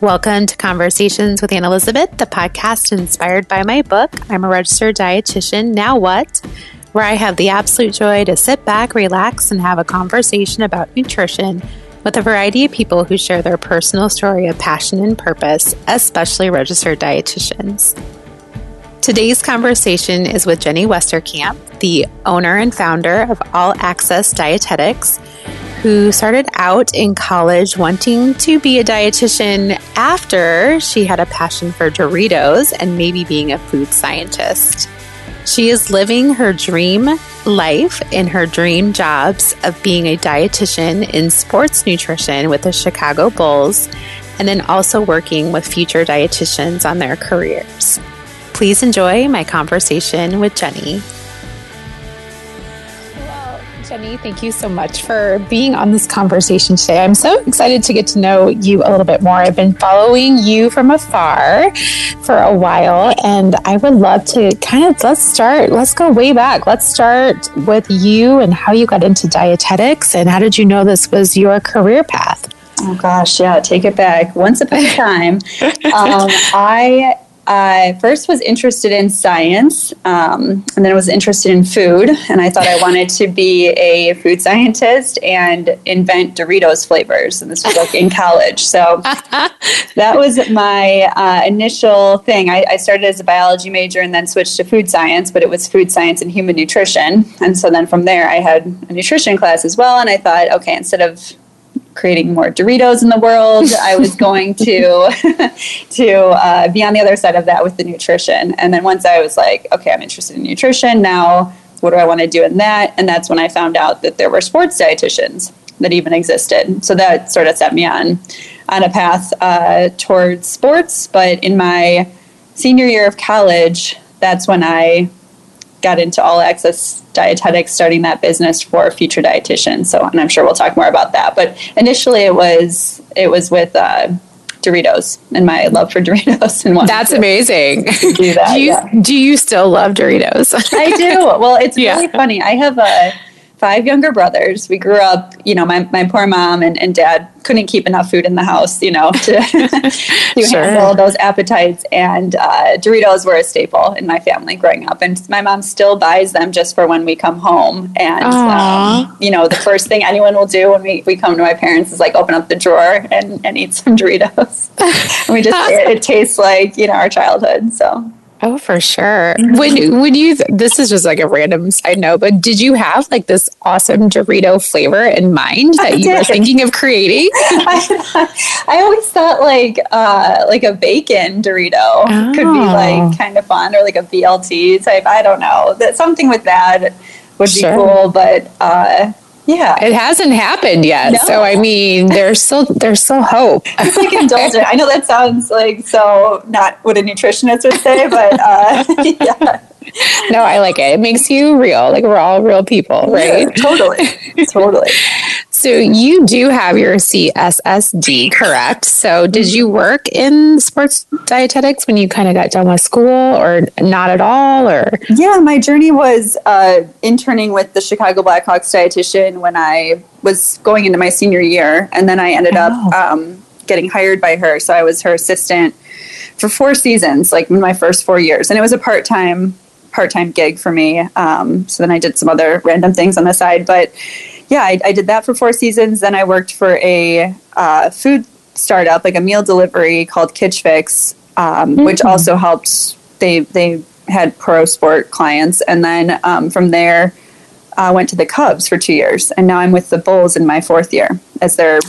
Welcome to Conversations with Anne Elizabeth, the podcast inspired by my book. I'm a registered dietitian. Now what? Where I have the absolute joy to sit back, relax, and have a conversation about nutrition with a variety of people who share their personal story of passion and purpose, especially registered dietitians. Today's conversation is with Jenny Westerkamp, the owner and founder of All Access Dietetics who started out in college wanting to be a dietitian after she had a passion for Doritos and maybe being a food scientist. She is living her dream life in her dream jobs of being a dietitian in sports nutrition with the Chicago Bulls and then also working with future dietitians on their careers. Please enjoy my conversation with Jenny. Jenny, thank you so much for being on this conversation today. I'm so excited to get to know you a little bit more. I've been following you from afar for a while, and I would love to kind of let's start, let's go way back. Let's start with you and how you got into dietetics and how did you know this was your career path? Oh gosh, yeah, take it back. Once upon a time, um, I I first was interested in science, um, and then I was interested in food, and I thought I wanted to be a food scientist and invent Doritos flavors. And this was like in college, so that was my uh, initial thing. I, I, started as a biology major and then switched to food science, but it was food science and human nutrition. And so then from there, I had a nutrition class as well, and I thought, okay, instead of creating more Doritos in the world. I was going to to uh, be on the other side of that with the nutrition. And then once I was like, okay, I'm interested in nutrition now. What do I want to do in that? And that's when I found out that there were sports dietitians that even existed. So that sort of set me on on a path uh, towards sports. But in my senior year of college, that's when I got into all access dietetics, starting that business for future dietitians. So, and I'm sure we'll talk more about that. But initially, it was it was with uh, Doritos and my love for Doritos. And that's amazing. Do that. do you yeah. do you still love Doritos? I do. Well, it's yeah. really funny. I have a five younger brothers. We grew up, you know, my, my poor mom and, and dad couldn't keep enough food in the house, you know, to, to sure. handle those appetites. And uh, Doritos were a staple in my family growing up. And my mom still buys them just for when we come home. And, um, you know, the first thing anyone will do when we, we come to my parents is like open up the drawer and, and eat some Doritos. and we just, it, it tastes like, you know, our childhood. So. Oh, for sure. When when you this is just like a random side note, but did you have like this awesome Dorito flavor in mind that you were thinking of creating? I, I, always thought like uh, like a bacon Dorito oh. could be like oh. kind of fun, or like a BLT type. I don't know that something with that would be sure. cool, but. Uh, yeah. It hasn't happened yet. No. So I mean there's still there's still hope. It's like indulgent. I know that sounds like so not what a nutritionist would say, but uh, yeah. No, I like it. It makes you real. Like we're all real people, right? Yeah, totally. totally. So you do have your CSSD, correct? So did you work in sports dietetics when you kind of got done with school or not at all or Yeah, my journey was uh, interning with the Chicago Blackhawks dietitian when I was going into my senior year and then I ended oh. up um, getting hired by her. So I was her assistant for four seasons, like in my first four years. And it was a part-time part-time gig for me. Um, so then I did some other random things on the side, but yeah, I, I, did that for four seasons. Then I worked for a uh, food startup, like a meal delivery called Kitch Fix, um, mm-hmm. which also helped. They they had pro sport clients, and then um, from there, I uh, went to the Cubs for two years, and now I'm with the Bulls in my fourth year as their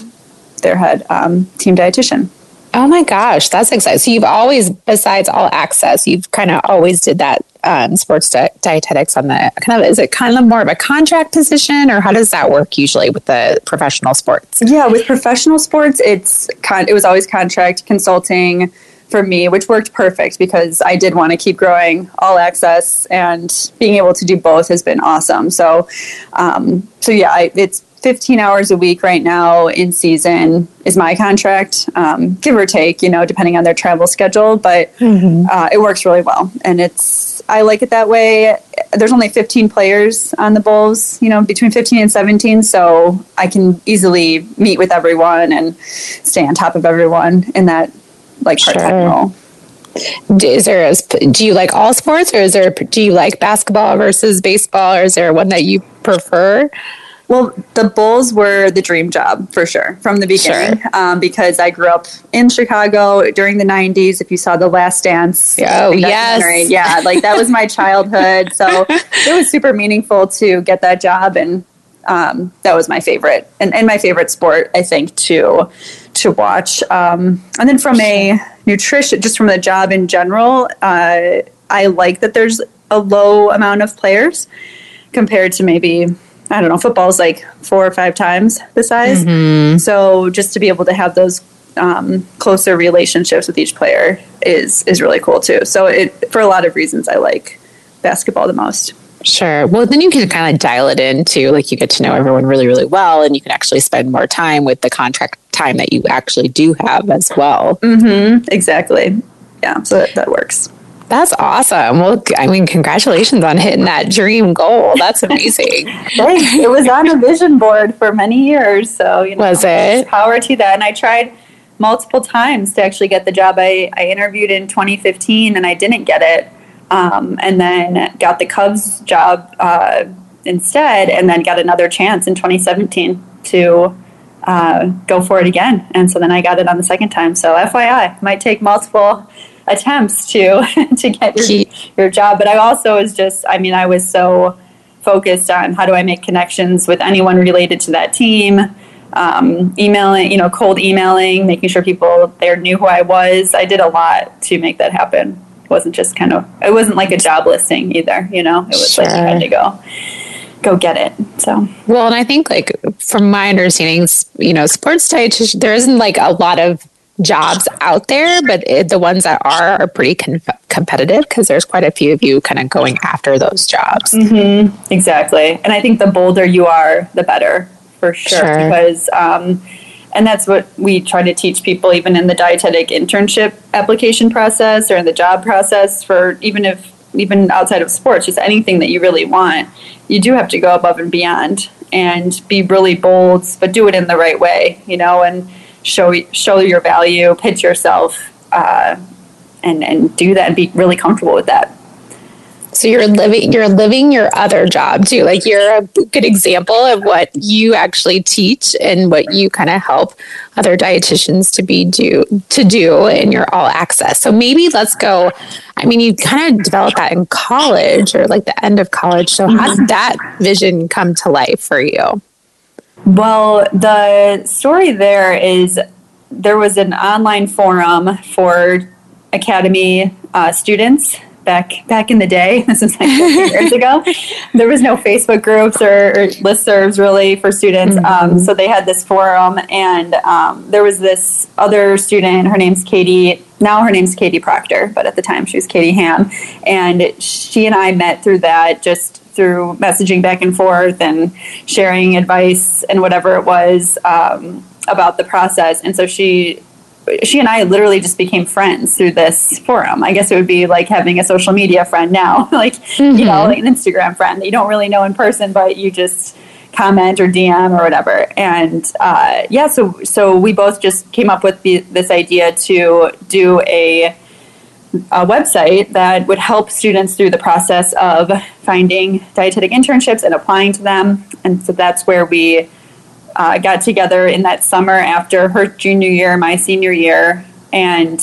their head um, team dietitian. Oh my gosh, that's exciting! So you've always, besides all access, you've kind of always did that um, sports di- dietetics on the kind of is it kind of more of a contract position or how does that work usually with the professional sports? Yeah, with professional sports, it's con- it was always contract consulting for me, which worked perfect because I did want to keep growing all access and being able to do both has been awesome. So, um, so yeah, I, it's 15 hours a week right now in season is my contract, um, give or take, you know, depending on their travel schedule. But mm-hmm. uh, it works really well, and it's I like it that way. there's only 15 players on the Bulls, you know, between 15 and 17. So I can easily meet with everyone and stay on top of everyone in that like part time sure. role. Is there a, do you like all sports or is there do you like basketball versus baseball or is there one that you prefer? Well, the Bulls were the dream job for sure from the beginning sure. um, because I grew up in Chicago during the 90s. If you saw The Last Dance, oh, yes. Yeah, like that was my childhood. So it was super meaningful to get that job. And um, that was my favorite and, and my favorite sport, I think, to, to watch. Um, and then from a nutrition, just from the job in general, uh, I like that there's a low amount of players compared to maybe I don't know, football's like four or five times the size. Mm-hmm. So just to be able to have those um, closer relationships with each player is is really cool too. So it for a lot of reasons, I like basketball the most. Sure. Well, then you can kind of dial it in too. Like you get to know everyone really, really well, and you can actually spend more time with the contract time that you actually do have as well. Mm-hmm. Exactly. Yeah. So that, that works. That's awesome. Well, I mean, congratulations on hitting that dream goal. That's amazing. Thanks. It was on a vision board for many years. So, you know, was it? Power to that. And I tried multiple times to actually get the job. I, I interviewed in 2015 and I didn't get it. Um, and then got the Cubs job uh, instead, and then got another chance in 2017 to uh, go for it again. And so then I got it on the second time. So, FYI, might take multiple attempts to to get your, your job. But I also was just, I mean, I was so focused on how do I make connections with anyone related to that team. Um, emailing, you know, cold emailing, making sure people there knew who I was. I did a lot to make that happen. It wasn't just kind of, it wasn't like a job listing either, you know, it was sure. like you had to go go get it. So well, and I think like from my understanding, you know, sports dietitian, there isn't like a lot of jobs out there, but it, the ones that are are pretty com- competitive because there's quite a few of you kind of going after those jobs. Mm-hmm. Exactly, and I think the bolder you are, the better for sure. sure. Because, um, and that's what we try to teach people, even in the dietetic internship application process or in the job process. For even if even outside of sports, just anything that you really want, you do have to go above and beyond and be really bold, but do it in the right way, you know, and show show your value, pitch yourself, uh, and and do that and be really comfortable with that. So you're living you're living your other job too. Like you're a good example of what you actually teach and what you kind of help other dietitians to be do to do in your all access. So maybe let's go. I mean, you kind of developed that in college or like the end of college. So how did that vision come to life for you? Well, the story there is there was an online forum for Academy uh, students back back in the day. This was like years ago. There was no Facebook groups or, or listservs really for students. Mm-hmm. Um, so they had this forum, and um, there was this other student. Her name's Katie. Now her name's Katie Proctor, but at the time she was Katie Ham, and she and I met through that. Just through messaging back and forth and sharing advice and whatever it was um, about the process. And so she she and I literally just became friends through this forum. I guess it would be like having a social media friend now, like mm-hmm. you know, like an Instagram friend that you don't really know in person, but you just comment or DM or whatever. And uh, yeah, so so we both just came up with the, this idea to do a a website that would help students through the process of finding dietetic internships and applying to them. And so that's where we uh, got together in that summer after her junior year, my senior year, and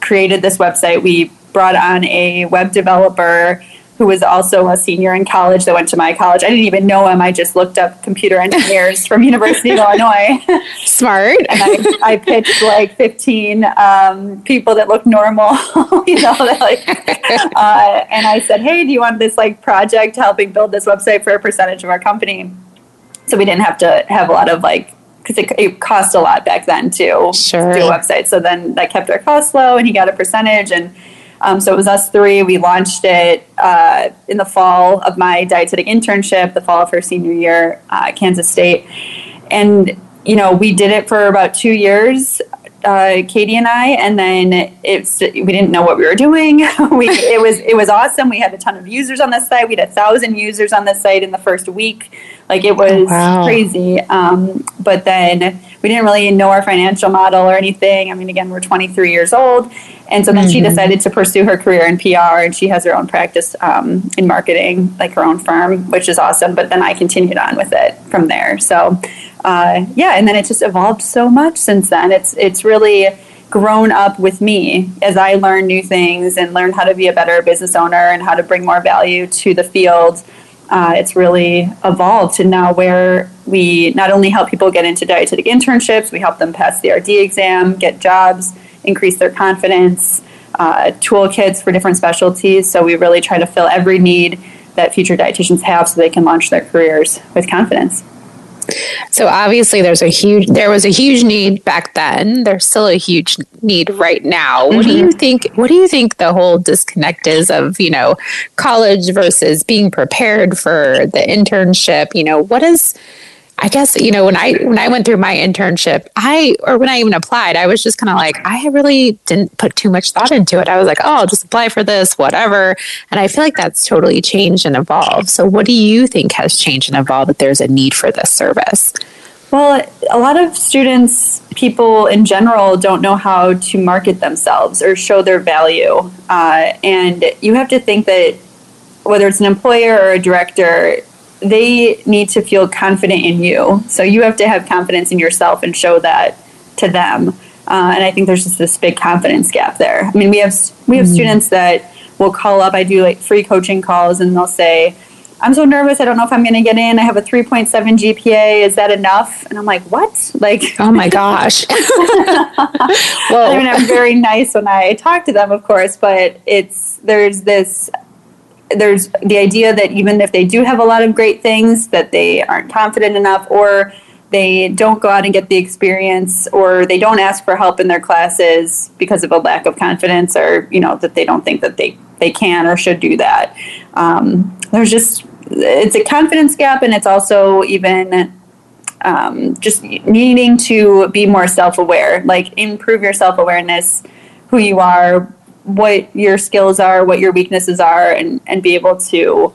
created this website. We brought on a web developer who was also a senior in college that went to my college. I didn't even know him. I just looked up computer engineers from University of Illinois. Smart. and I, I, pitched like 15 um, people that looked normal, you know, like, uh, and I said, hey, do you want this like project helping build this website for a percentage of our company? So we didn't have to have a lot of like because it, it, cost a lot back then to sure. do a website. So then that kept our costs low, and he got a percentage, and um, so it was us three. We launched it uh, in the fall of my dietetic internship, the fall of her senior year uh, at Kansas State. And, you know, we did it for about two years. uh, Katie and I, and then it's we didn't know what we were doing. we it was it was awesome. We had a ton of users on the site. We had a thousand users on the site in the first week. Like it was oh, wow. crazy. Um, but then we didn't really know our financial model or anything. I mean, again, we're 23 years old, and so then mm-hmm. she decided to pursue her career in PR, and she has her own practice um, in marketing, like her own firm, which is awesome. But then I continued on with it from there. So uh, yeah, and then it just evolved so much since then. It's it's really grown up with me as I learn new things and learn how to be a better business owner and how to bring more value to the field. Uh, it's really evolved to now where we not only help people get into dietetic internships, we help them pass the RD exam, get jobs, increase their confidence, uh, toolkits for different specialties. So we really try to fill every need that future dietitians have so they can launch their careers with confidence. So obviously there's a huge there was a huge need back then. There's still a huge need right now. Mm-hmm. What do you mm-hmm. think what do you think the whole disconnect is of, you know, college versus being prepared for the internship? You know, what is I guess you know when I when I went through my internship, I or when I even applied, I was just kind of like I really didn't put too much thought into it. I was like, oh, I'll just apply for this, whatever. And I feel like that's totally changed and evolved. So, what do you think has changed and evolved that there's a need for this service? Well, a lot of students, people in general, don't know how to market themselves or show their value, uh, and you have to think that whether it's an employer or a director they need to feel confident in you. So you have to have confidence in yourself and show that to them. Uh, and I think there's just this big confidence gap there. I mean, we have we have mm students that will call up. I do like free coaching calls, and they'll say, "I'm so nervous. I don't know if I'm going to get in. I have a 3.7 GPA. Is that enough?" And I'm like, "What? Like, oh my gosh." well, I mean, I'm very nice when I talk to them, of course, but it's there's this there's the idea that even if they do have a lot of great things, that they aren't confident enough, or they don't go out and get the experience, or they don't ask for help in their classes because of a lack of confidence, or you know that they don't think that they they can or should do that. Um, there's just it's a confidence gap, and it's also even um, just needing to be more self aware, like improve your self awareness, who you are, what your skills are, what your weaknesses are, and, and be able to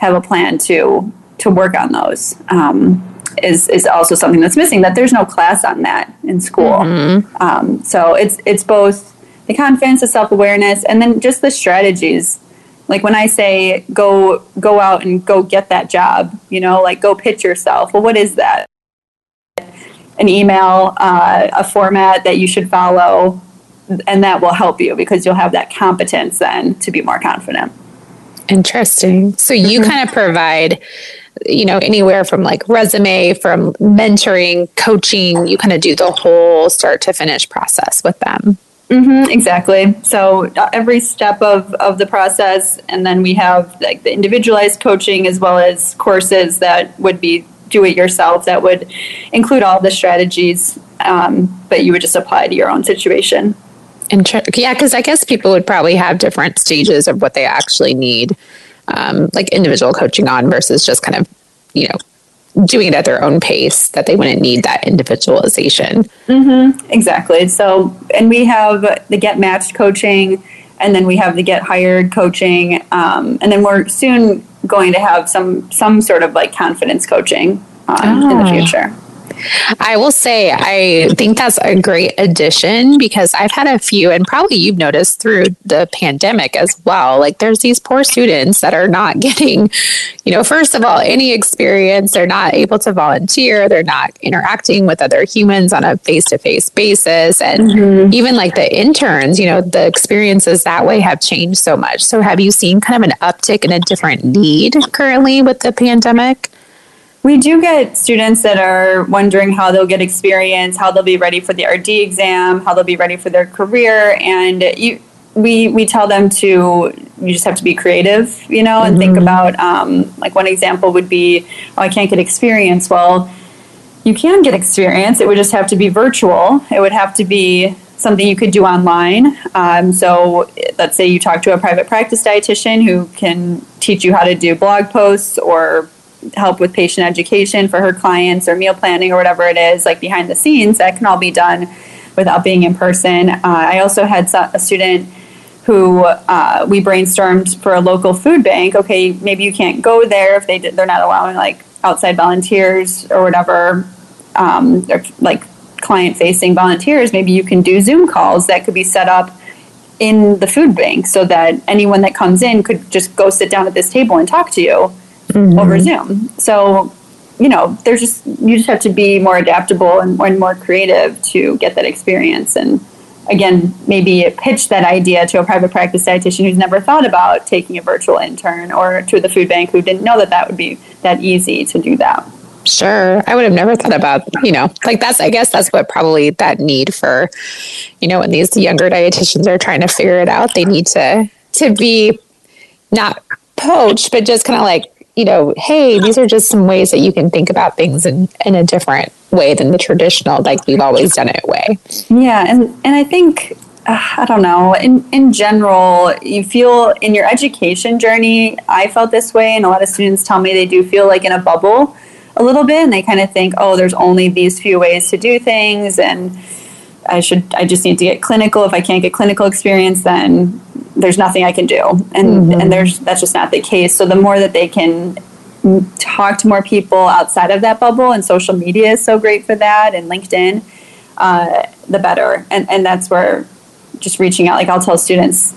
have a plan to to work on those. Um, is is also something that's missing. That there's no class on that in school. Mm-hmm. Um, so it's it's both the confidence, the self awareness, and then just the strategies. Like when I say go go out and go get that job, you know, like go pitch yourself. Well, what is that? An email, uh, a format that you should follow, and that will help you because you'll have that competence then to be more confident. Interesting. So you mm-hmm. kind of provide you know anywhere from like resume from mentoring coaching you kind of do the whole start to finish process with them mm-hmm, exactly so uh, every step of, of the process and then we have like the individualized coaching as well as courses that would be do it yourself that would include all the strategies um, but you would just apply to your own situation Inter- yeah, because I guess people would probably have different stages of what they actually need, um, like individual coaching on versus just kind of, you know, doing it at their own pace that they wouldn't need that individualization. Mm-hmm, exactly. So, and we have the Get Matched coaching, and then we have the Get Hired coaching, um, and then we're soon going to have some some sort of like confidence coaching um, oh. in the ah. future. I will say, I think that's a great addition because I've had a few, and probably you've noticed through the pandemic as well. Like, there's these poor students that are not getting, you know, first of all, any experience. They're not able to volunteer. They're not interacting with other humans on a face to face basis. And mm-hmm. even like the interns, you know, the experiences that way have changed so much. So, have you seen kind of an uptick in a different need currently with the pandemic? We do get students that are wondering how they'll get experience, how they'll be ready for the RD exam, how they'll be ready for their career, and you, we we tell them to you just have to be creative, you know, and mm-hmm. think about um, like one example would be, oh, I can't get experience. Well, you can get experience. It would just have to be virtual. It would have to be something you could do online. Um, so let's say you talk to a private practice dietitian who can teach you how to do blog posts or help with patient education for her clients or meal planning or whatever it is, like behind the scenes, that can all be done without being in person. Uh, I also had a student who uh, we brainstormed for a local food bank. Okay, maybe you can't go there if they they're not allowing like outside volunteers or whatever, um, or like client facing volunteers. Maybe you can do Zoom calls that could be set up in the food bank so that anyone that comes in could just go sit down at this table and talk to you mm-hmm. over Zoom. So, you know, there's just you just have to be more adaptable and, more, and more creative to get that experience. And again, maybe pitch that idea to a private practice dietitian who's never thought about taking a virtual intern, or to the food bank who didn't know that that would be that easy to do that. Sure. I would have never thought about, you know, like that's, I guess that's what probably that need for, you know, when these younger dietitians are trying to figure it out, they need to, to be not poached, but just kind of like, you know, hey, these are just some ways that you can think about things in, in a different way than the traditional, like we've always done it way. Yeah. And, and I think, uh, I don't know, in, in general, you feel in your education journey, I felt this way. And a lot of students tell me they do feel like in a bubble a little bit and they kind of think, oh, there's only these few ways to do things and I should I just need to get clinical. If I can't get clinical experience, then there's nothing I can do. And mm-hmm. and there's that's just not the case. So the more that they can talk to more people outside of that bubble and social media is so great for that and LinkedIn, uh, the better. And and that's where just reaching out, like I'll tell students,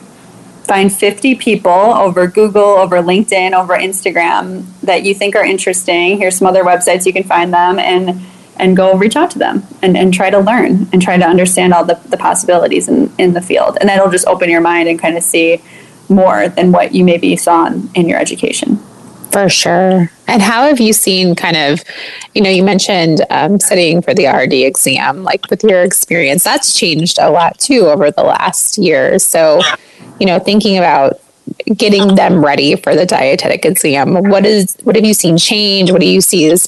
find 50 people over Google, over LinkedIn, over Instagram that you think are interesting. Here's some other websites you can find them and and go reach out to them and, and try to learn and try to understand all the, the possibilities in, in the field. And that'll just open your mind and kind of see more than what you maybe saw in, in your education. For sure. And how have you seen kind of, you know, you mentioned um, studying for the RD exam, like with your experience, that's changed a lot too over the last year. So, you know, thinking about getting them ready for the dietetic exam, what is, what have you seen change? What do you see as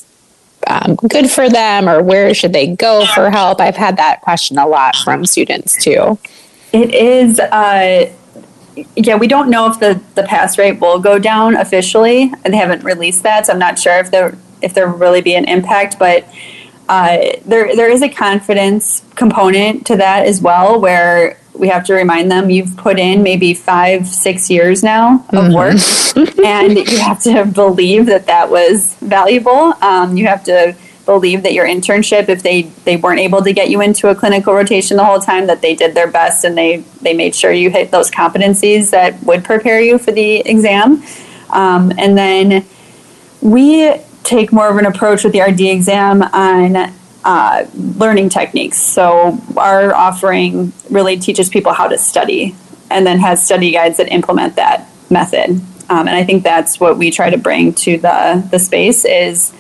um, good for them or where should they go for help? I've had that question a lot from students too. It is, uh, yeah, we don't know if the, the pass rate will go down officially. They haven't released that, so I'm not sure if there if there will really be an impact. But uh, there there is a confidence component to that as well, where we have to remind them you've put in maybe five six years now of mm-hmm. work, and you have to believe that that was valuable. Um, you have to believe that your internship if they they weren't able to get you into a clinical rotation the whole time that they did their best and they they made sure you hit those competencies that would prepare you for the exam um, and then we take more of an approach with the rd exam on uh, learning techniques. So our offering really teaches people how to study and then has study guides that implement that method. Um, and i think that's what we try to bring to the the space is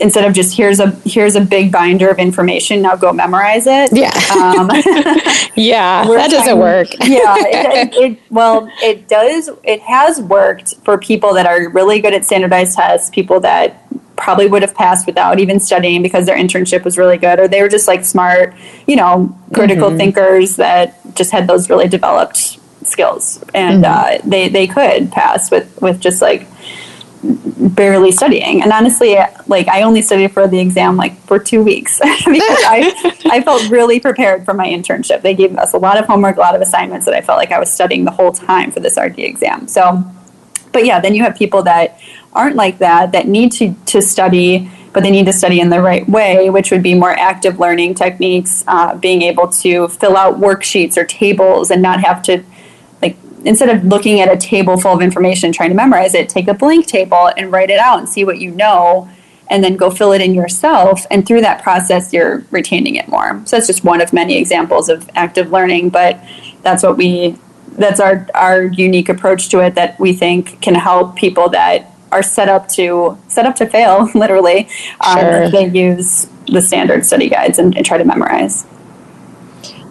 instead of just here's a here's a big binder of information now go memorize it. Yeah. Um, yeah that doesn't work. Yeah it, it, it, well it does it has worked for people that are really good at standardized tests people that probably would have passed without even studying because their internship was really good or they were just like smart you know critical mm-hmm. thinkers that just had those really developed skills. And mm-hmm. uh, they they could pass with with just like barely studying. And honestly like i only studied for the exam like for two weeks. Because I, I felt really prepared for my internship. They gave us a lot of homework a lot of assignments that i felt like i was studying the whole time for this rd exam. So but yeah then you have people that aren't like that that need to, to study but they need to study in the right way which would be more active learning techniques uh, being able to fill out worksheets or tables and not have to like, instead of looking at a table full of information trying to memorize it take a blank table and write it out and see what you know and then go fill it in yourself. And through that process you're retaining it more. So that's just one of many examples of active learning but that's what we that's our our unique approach to it that we think can help people that are set up to set up to fail literally um, sure. they use the standard study guides and, and try to memorize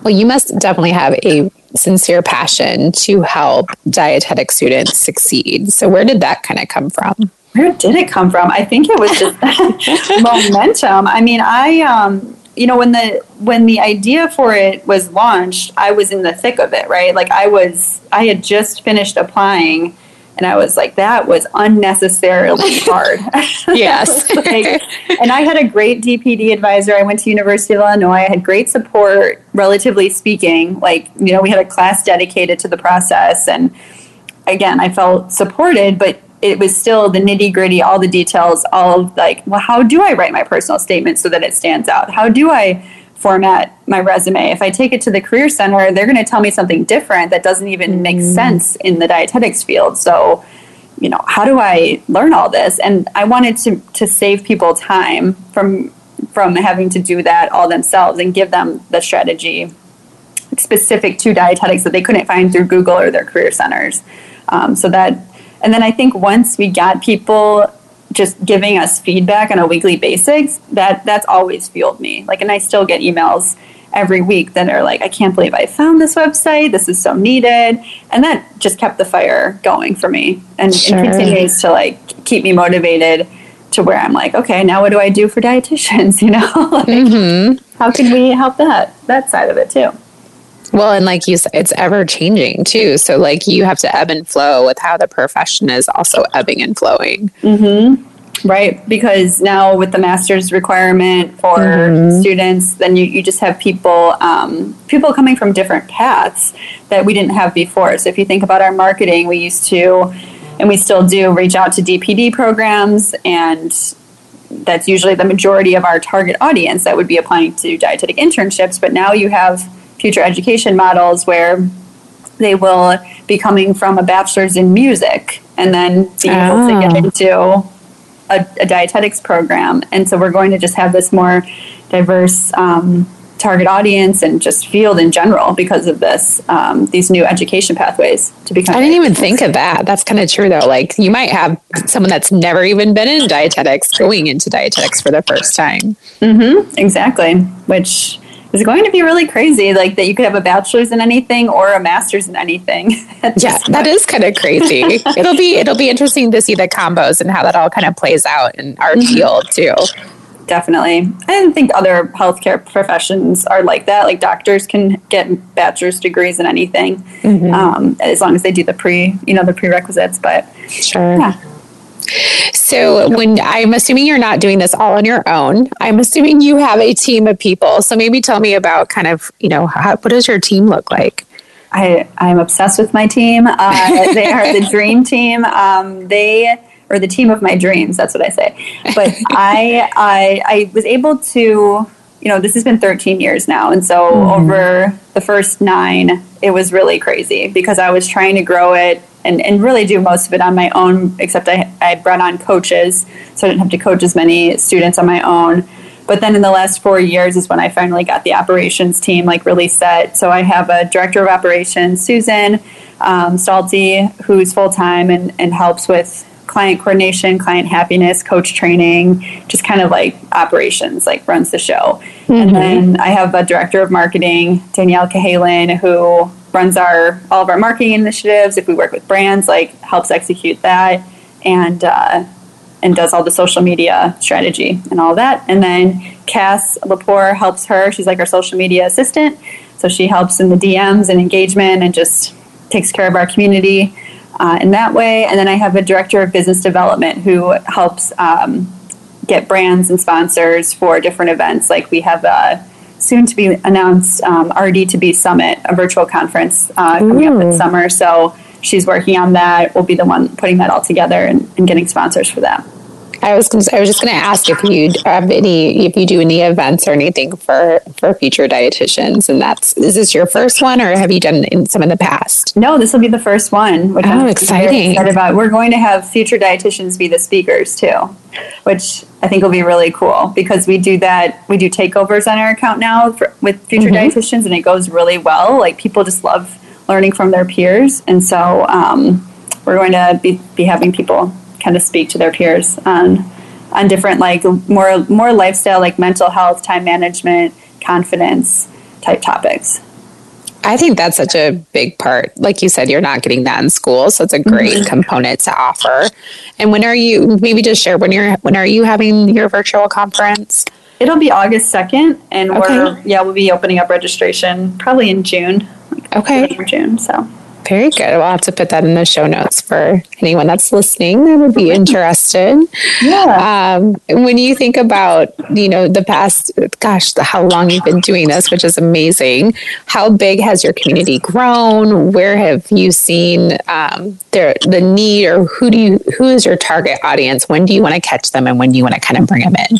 well you must definitely have a sincere passion to help dietetic students succeed. So, where did that kind of come from? Where did it come from? I think it was just momentum. I mean, I, um, you know, when the when the idea for it was launched, I was in the thick of it, right? Like I was, I had just finished applying, And I was like, that was unnecessarily hard. Yes. like, and I had a great DPD advisor. I went to University of Illinois. I had great support, relatively speaking. Like, you know, we had a class dedicated to the process. And again, I felt supported, but it was still the nitty gritty, all the details, all of like, well, how do I write my personal statement so that it stands out? How do I format my resume? If I take it to the Career Center, they're going to tell me something different that doesn't even make mm. sense in the dietetics field. So, you know, how do I learn all this? And I wanted to to save people time from from having to do that all themselves and give them the strategy specific to dietetics that they couldn't find through Google or their career centers. Um, so that and then I think once we got people just giving us feedback on a weekly basis, that that's always fueled me. Like, and I still get emails every week that are like, I can't believe I found this website. This is so needed. And that just kept the fire going for me and, sure. and continues to like keep me motivated to where I'm like, okay, now what do I do for dietitians? You know, like, mm-hmm. how can we help that, that side of it too? Well, and like you said, it's ever changing too. So, like, you have to ebb and flow with how the profession is also ebbing and flowing. Mm-hmm. Right. Because now, with the master's requirement for mm-hmm. students, then you, you just have people um, people coming from different paths that we didn't have before. So, if you think about our marketing, we used to, and we still do, reach out to DPD programs and that's usually the majority of our target audience that would be applying to dietetic internships. But now you have future education models where they will be coming from a bachelor's in music and then be able to get ah. into a, a, dietetics program. And so we're going to just have this more diverse um, target audience and just field in general because of this um, these new education pathways to become. I didn't even think of that. That's kind of true though. Like you might have someone that's never even been in dietetics going into dietetics for the first time. Mm-hmm, exactly. Which is going to be really crazy. Like that you could have a bachelor's in anything or a master's in anything. yeah, that is kind of crazy. it'll be it'll be interesting to see the combos and how that all kind of plays out in our mm-hmm. field too. Definitely. I didn't think other healthcare professions are like that. Like doctors can get bachelor's degrees in anything, mm-hmm. um, as long as they do the pre, you know, the prerequisites. But sure. Yeah. So when I'm assuming you're not doing this all on your own, I'm assuming you have a team of people. So maybe tell me about kind of, you know, how, what does your team look like? I, I'm obsessed with my team. Uh, they are the dream team. Um, they or the team of my dreams. That's what I say. But I, I, I was able to, you know, this has been 13 years now, and so mm-hmm. over the first nine, it was really crazy because I was trying to grow it and, and really do most of it on my own, except I, I brought on coaches, so I didn't have to coach as many students on my own. But then in the last four years is when I finally got the operations team like really set. So I have a director of operations, Susan um, Stalty, who's full time and, and helps with client coordination, client happiness, coach training, just kind of like operations, like runs the show. Mm-hmm. And then I have a director of marketing, Danielle Cahalan, who runs our all of our marketing initiatives. If we work with brands, like helps execute that and uh, and does all the social media strategy and all that. And then Cass Lepore helps her. She's like our social media assistant, so she helps in the DMs and engagement and just takes care of our community uh, in that way. And then I have a director of business development who helps. Um, get brands and sponsors for different events like we have a soon to be announced um, RD2B Summit, a virtual conference uh, coming Ooh. up in summer. So she's working on that. We'll be the one putting that all together and, and getting sponsors for that. I was I was just going to ask if you have any if you do any events or anything for for future dietitians, and that's is this your first one or have you done in some in the past? No, this will be the first one. Which oh, I'm exciting! Excited about. We're going to have future dietitians be the speakers too, which I think will be really cool because we do that. We do takeovers on our account now for, with future mm-hmm. dietitians, and it goes really well. Like people just love learning from their peers, and so um, we're going to be be having people kind of speak to their peers on on different like more more lifestyle like mental health, time management, confidence type topics. I think that's such a big part. Like you said, you're not getting that in school, so it's a great mm-hmm. component to offer. And when are you? Maybe just share when you're when are you having your virtual conference? It'll be August second, and okay. we're yeah we'll be opening up registration probably in June. Like okay, June. So Very good. We'll have to put that in the show notes for anyone that's listening that would be interested. Yeah. Um, when you think about, you know, the past, gosh, the, how long you've been doing this, which is amazing. How big has your community grown? Where have you seen um, the the need, or who do you who is your target audience? When do you want to catch them, and when do you want to kind of bring them in?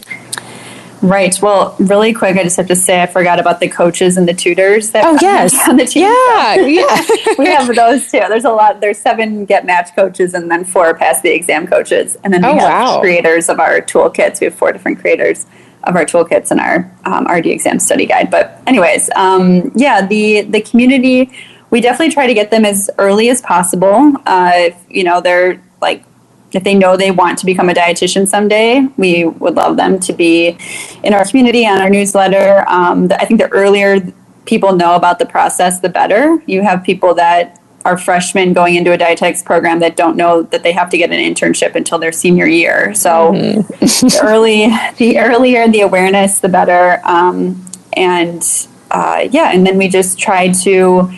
Right. Well, really quick, I just have to say I forgot about the coaches and the tutors that oh yes on the team. Yeah, yeah. we have those too. There's a lot. There's seven get match coaches and then four pass the exam coaches, and then we Oh, have wow. creators of our toolkits. We have four different creators of our toolkits and our um, RD exam study guide. But anyways, um, yeah, the the community. We definitely try to get them as early as possible. Uh, if, you know, they're like if they know they want to become a dietitian someday, we would love them to be in our community on our newsletter. Um, the, I think the earlier people know about the process, the better. You have people that are freshmen going into a dietetics program that don't know that they have to get an internship until their senior year. So the early, the earlier the awareness, the better. Um, and uh, yeah, and then we just try to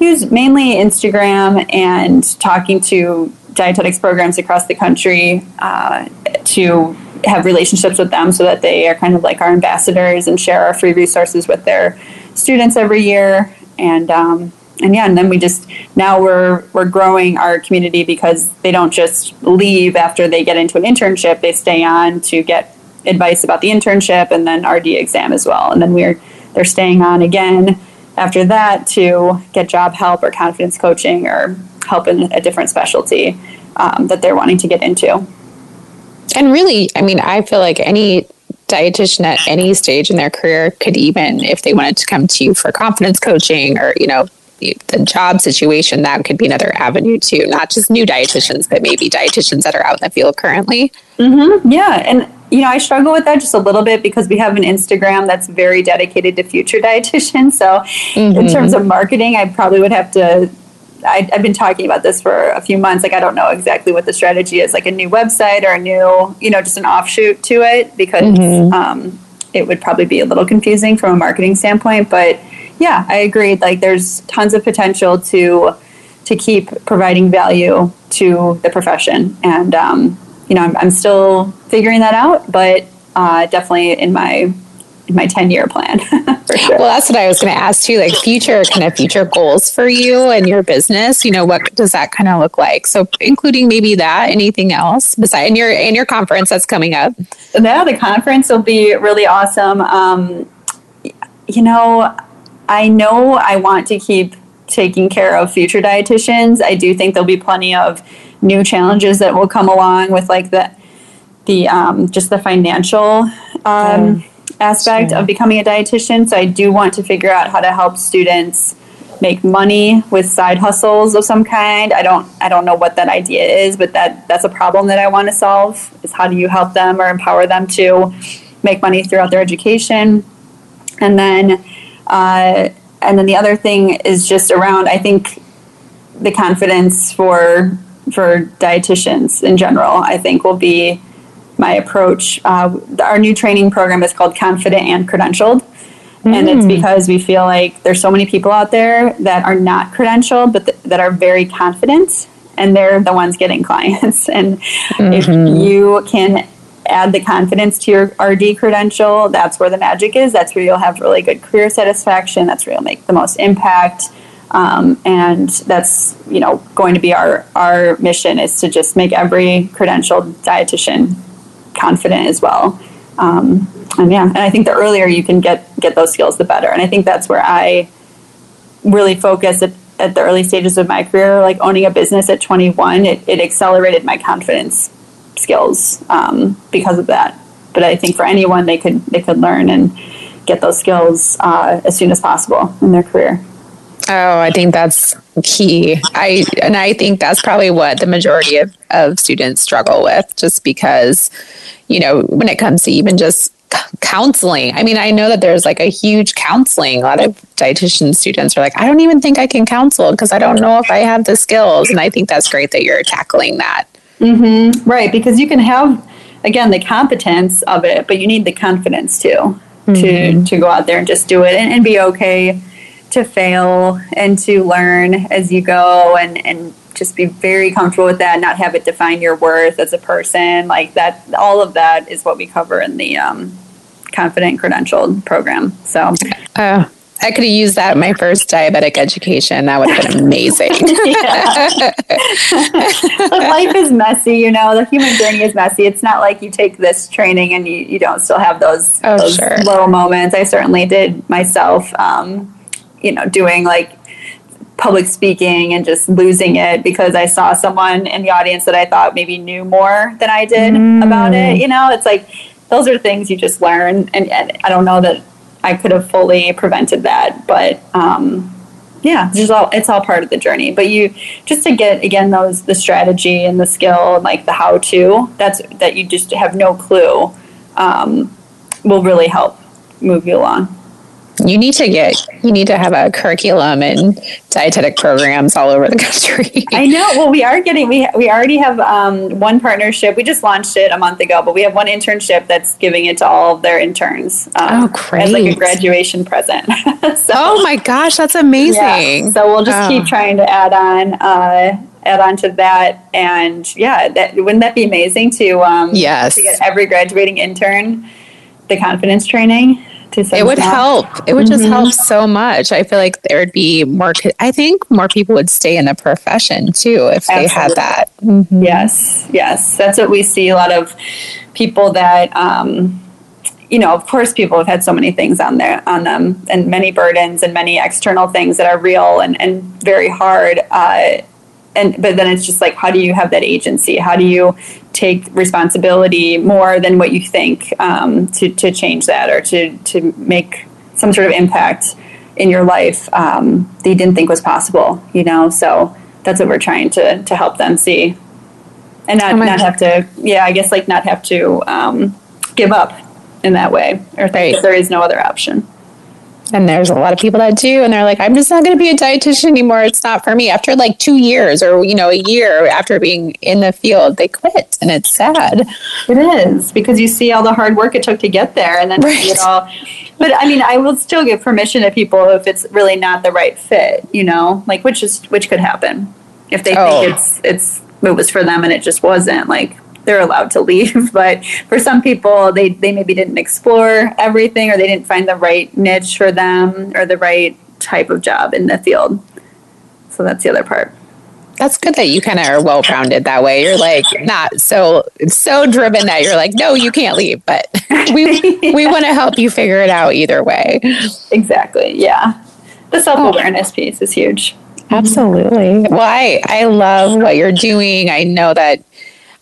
use mainly Instagram and talking to dietetics programs across the country uh, to have relationships with them so that they are kind of like our ambassadors and share our free resources with their students every year. And um, and yeah and then we just now we're we're growing our community because they don't just leave after they get into an internship. They stay on to get advice about the internship and then RD exam as well. And then we're they're staying on again after that to get job help or confidence coaching or help in a different specialty um, that they're wanting to get into. And really, I mean, I feel like any dietitian at any stage in their career could even, if they wanted to come to you for confidence coaching or, you know, the the job situation, that could be another avenue too. Not just new dietitians, but maybe dietitians that are out in the field currently. Yeah, and you know, I struggle with that just a little bit because we have an Instagram that's very dedicated to future dietitians. So, in terms of marketing, I probably would have to. I, I've been talking about this for a few months. Like, I don't know exactly what the strategy is, like a new website or a new, you know, just an offshoot to it, because um, it would probably be a little confusing from a marketing standpoint. But yeah, I agree. Like, there's tons of potential to to keep providing value to the profession, and um, you know, I'm, I'm still figuring that out, but uh, definitely in my my ten year plan sure. Well, that's what I was going to ask too. Like future kind of future goals for you and your business. You know, what does that kind of look like? So, including maybe that, anything else besides and your and your conference that's coming up. yeah, the conference will be really awesome. Um, you know, I know I want to keep taking care of future dietitians. I do think there'll be plenty of new challenges that will come along with like the the um, just the financial um, aspect Sure. of becoming a dietitian. So I do want to figure out how to help students make money with side hustles of some kind. I don't I don't know what that idea is, but that that's a problem that I want to solve. Is how do you help them or empower them to make money throughout their education? And then uh, and then the other thing is just around I think the confidence for for dietitians in general. I think will be my approach. Uh, our new training program is called Confident and Credentialed. And it's because we feel like there's so many people out there that are not credentialed, but th- that are very confident, and they're the ones getting clients. And if you can add the confidence to your RD credential, that's where the magic is. That's where you'll have really good career satisfaction. That's where you'll make the most impact. Um, and that's you know going to be our our mission is to just make every credentialed dietitian confident as well. Um, and yeah, and I think the earlier you can get get those skills, the better. And I think that's where I really focus at, at the early stages of my career, like owning a business at 21. It, it accelerated my confidence skills um, because of that. But I think for anyone, they could they could learn and get those skills uh, as soon as possible in their career. Oh, I think that's key. I and I think that's probably what the majority of, of students struggle with, just because, you know, when it comes to even just counseling. I mean, I know that there's like a huge counseling. A lot of dietitian students are like, I don't even think I can counsel because I don't know if I have the skills. And I think that's great that you're tackling that. Mm-hmm. Right, because you can have again the competence of it, but you need the confidence too to mm-hmm. to go out there and just do it and, and be okay to fail and to learn as you go and, and just be very comfortable with that, not have it define your worth as a person. Like that, all of that is what we cover in the um, Confident Credentialed program. So, uh, I could have used that in my first diabetic education. That would have been amazing. life is messy, you know, the human journey is messy. It's not like you take this training and you, you don't still have those, oh, those sure. low moments. I certainly did myself, um, you know, doing like public speaking and just losing it because I saw someone in the audience that I thought maybe knew more than I did mm. about it. You know, it's like those are things you just learn. And, and I don't know that I could have fully prevented that. But um, yeah, it's all it's all part of the journey. But you just to get again those the strategy and the skill and like the how to that's that you just have no clue um, will really help move you along you need to get you need to have a curriculum and dietetic programs all over the country. I know. Well we are getting we, we already have um, one partnership. We just launched it a month ago but we have one internship that's giving it to all of their interns um, oh great as like a graduation present. So, oh my gosh that's amazing. Yeah, so we'll just oh. keep trying to add on uh, add on to that. And yeah that wouldn't that be amazing to um yes. to get every graduating intern the confidence training it would help it would just mm-hmm. help so much i feel like there would be more i think more people would stay in the profession too if Absolutely. they had that mm-hmm. yes yes that's what we see a lot of people that um, you know of course people have had so many things on there on them and many burdens and many external things that are real and, and very hard uh, and but then it's just like how do you have that agency how do you take responsibility more than what you think um, to, to change that or to, to make some sort of impact in your life um, that you didn't think was possible you know? So that's what we're trying to, to help them see. And not, oh not have to yeah i guess like not have to um, give up in that way or think right. there is no other option and there's a lot of people that do, and they're like, I'm just not going to be a dietitian anymore. It's not for me. After like two years or, you know, a year after being in the field, they quit. And it's sad. It is because you see all the hard work it took to get there and then right. it all. But I mean, I will still give permission to people if it's really not the right fit, you know, like which is, which could happen if they oh. think it's, it's, it was for them and it just wasn't like they're allowed to leave. But for some people, they, they maybe didn't explore everything or they didn't find the right niche for them or the right type of job in the field. So that's the other part. That's good that you kind of are well rounded that way. You're like not so so driven that you're like, no, you can't leave, but we we want to help you figure it out either way. Exactly. Yeah. The self awareness oh. piece is huge. Absolutely. Well, I, I love what you're doing. I know that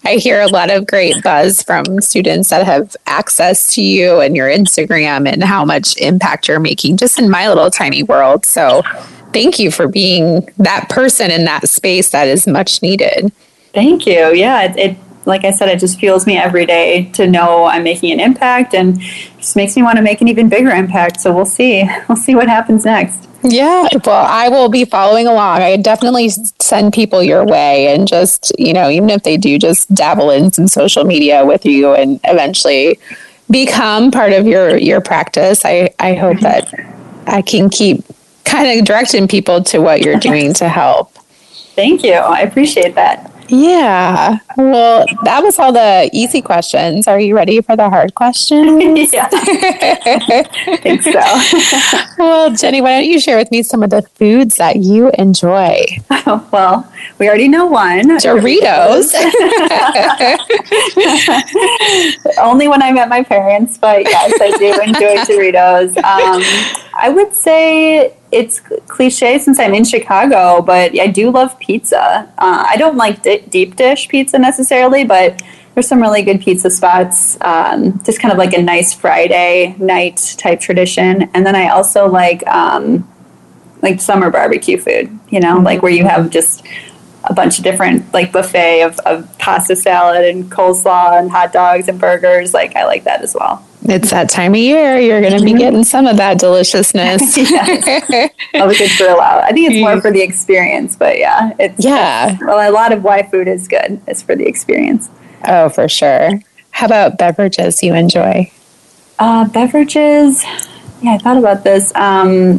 I hear a lot of great buzz from students that have access to you and your Instagram and how much impact you're making just in my little tiny world. So thank you for being that person in that space that is much needed. Thank you. Yeah, it, it like I said, it just fuels me every day to know I'm making an impact and just makes me want to make an even bigger impact. So we'll see. We'll see what happens next. Yeah, well, I will be following along. I definitely send people your way and just, you know, even if they do just dabble in some social media with you and eventually become part of your your practice, I I hope that I can keep kind of directing people to what you're doing to help. Thank you. I appreciate that. Yeah. Well, that was all the easy questions. Are you ready for the hard questions? yeah. I think so. well, Jenny, why don't you share with me some of the foods that you enjoy? Oh, well, we already know one Doritos. Only when I met my parents, but yes, I do enjoy Doritos. Um, I would say it's cliche since I'm in Chicago, but I do love pizza. Uh, I don't like di- deep dish pizza necessarily, but there's some really good pizza spots. Um, just kind of like a nice Friday night type tradition. And then I also like um, like summer barbecue food. You know, mm-hmm. like where you have just a bunch of different like buffet of, of pasta salad and coleslaw and hot dogs and burgers. Like I like that as well. It's that time of year. You're going to be mm-hmm. getting some of that deliciousness. I'll be good grill out. I think it's more for the experience, but yeah, it's yeah. It's, well, a lot of why food is good. It's for the experience. Oh, for sure. How about beverages you enjoy? Uh, beverages. Yeah, I thought about this. Um,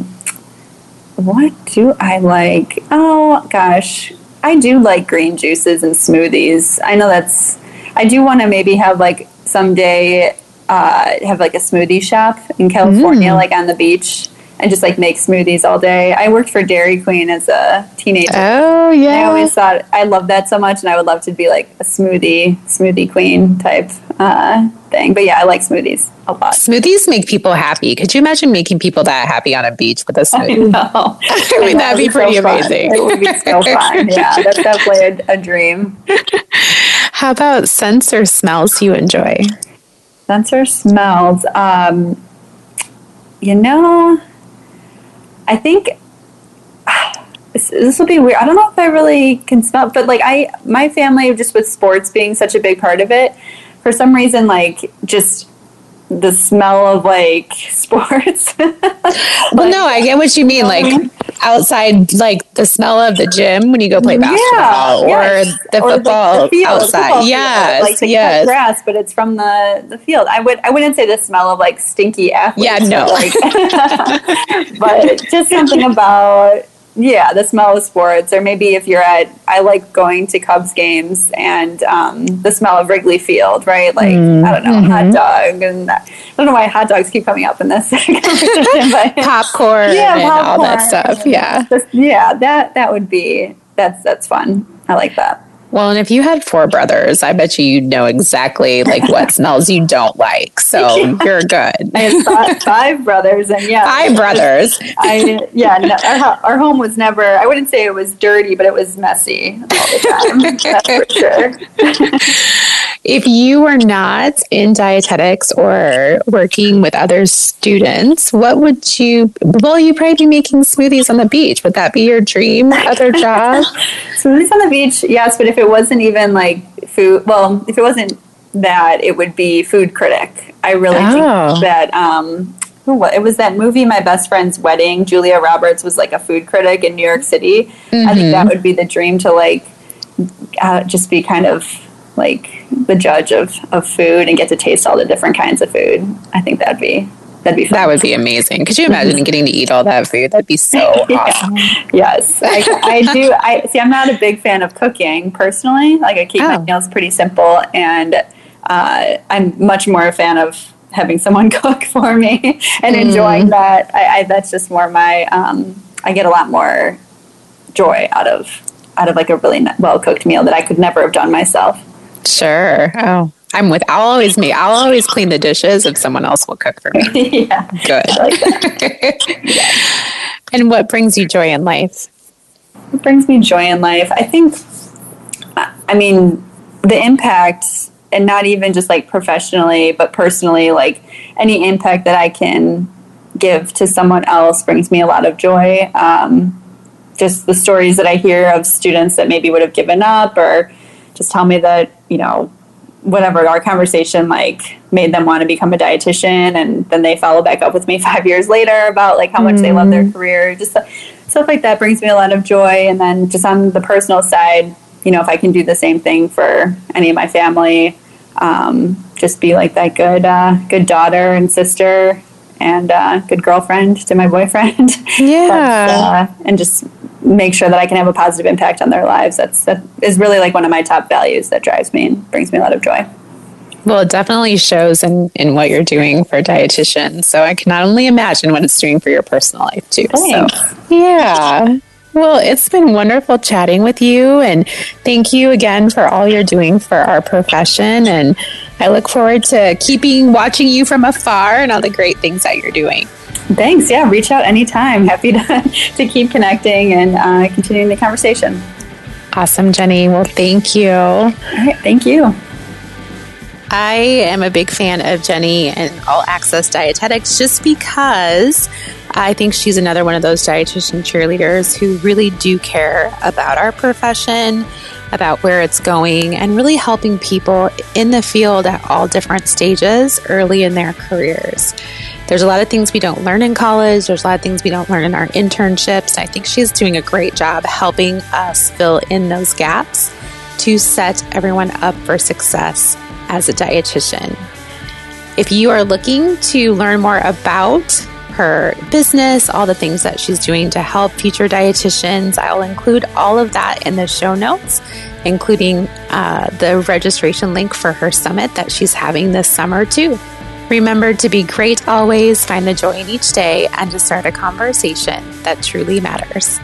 what do I like? Oh gosh, I do like green juices and smoothies. I know that's. I do want to maybe have like someday uh, have like a smoothie shop in California, mm. like on the beach and just like make smoothies all day. I worked for Dairy Queen as a teenager. Oh yeah. I always thought I loved that so much, and I would love to be like a smoothie smoothie queen type uh, thing. But yeah, I like smoothies a lot. Smoothies make people happy. Could you imagine making people that happy on a beach with a smoothie? I, mean, that'd be pretty so amazing. It would be so fun. Yeah, that's definitely a, a dream. How about scents or smells you enjoy? Scents or smells? Um, you know, I think this, will be weird. I don't know if I really can smell, but like I, my family, just with sports being such a big part of it, for some reason, like just the smell of like sports. well, no, I get what you mean. Like outside, like the smell of the gym when you go play basketball, yeah, or yes. the football or the field, outside. Football yes, like the yes. grass, but it's from the the field. I would I wouldn't say the smell of like stinky athletes. Yeah, no. Like, but just something about yeah, the smell of sports, or maybe if you're at, I like going to Cubs games and um, the smell of Wrigley Field, right? Like mm, I don't know, mm-hmm. hot dog, and I don't know why hot dogs keep coming up in this conversation, but popcorn, yeah, and popcorn, all that stuff. Yeah, just, yeah, that that would be that's that's fun. I like that. Well, and if you had four brothers, I bet you you'd know exactly like what smells you don't like. So yeah. you're good. I have five, five, brothers, and yeah, five brothers. I yeah, no, our, our home was never. I wouldn't say it was dirty, but it was messy all the time. that's for sure. If you were not in dietetics or working with other students, what would you? Well, you probably be making smoothies on the beach. Would that be your dream other job? smoothies on the beach, yes. But if it wasn't even like food, well, if it wasn't that, it would be food critic. I really oh. think that um, it was that movie my best friend's wedding julia roberts was like a food critic in new york city mm-hmm. i think that mm-hmm. would be the dream to like uh, just be kind of like the judge of, of food and get to taste all the different kinds of food i think that'd be that'd be fun. that would be amazing could you imagine getting to eat all that food that'd be so awesome yes I, I, do i see i'm not a big fan of cooking personally like i keep oh. my meals pretty simple and uh, i'm much more a fan of having someone cook for me and mm. enjoying that. I, I, that's just more my. Um, I get a lot more joy out of out of like a really well cooked meal that I could never have done myself. Sure. Oh, I'm with. I'll always me. I'll always clean the dishes if someone else will cook for me. yeah. Good. Like yeah. And what brings you joy in life? What brings me joy in life? I think. I mean, the impact and not even just like professionally, but personally, like any impact that I can give to someone else brings me a lot of joy. Um, just the stories that I hear of students that maybe would have given up or just tell me that, you know, whatever our conversation like made them want to become a dietitian and then they follow back up with me five years later about like how much mm. they love their mm. career just stuff like that brings me a lot of joy and then just on the personal side you know, if I can do the same thing for any of my family, um, just be like that good, uh, good daughter and sister and uh, good girlfriend to my boyfriend. Yeah, uh, and just make sure that I can have a positive impact on their lives. That's that is really like one of my top values that drives me and brings me a lot of joy. Well, it definitely shows in, in what you're doing for dietitian. So I can not only imagine what it's doing for your personal life too. Thanks. So yeah. Well, it's been wonderful chatting with you, and thank you again for all you're doing for our profession. And I look forward to keeping watching you from afar and all the great things that you're doing. Thanks. Yeah, reach out anytime. Happy to, to keep connecting and uh, continuing the conversation. Awesome, Jenny. Well, thank you. All right, thank you. I am a big fan of Jenny and All Access Dietetics just because I think she's another one of those dietitian cheerleaders who really do care about our profession, about where it's going, and really helping people in the field at all different stages early in their careers. There's a lot of things we don't learn in college, there's a lot of things we don't learn in our internships. I think she's doing a great job helping us fill in those gaps to set everyone up for success as a dietitian. If you are looking to learn more about her business, all the things that she's doing to help future dietitians. I'll include all of that in the show notes, including uh, the registration link for her summit that she's having this summer, too. Remember to be great always, find the joy in each day, and to start a conversation that truly matters.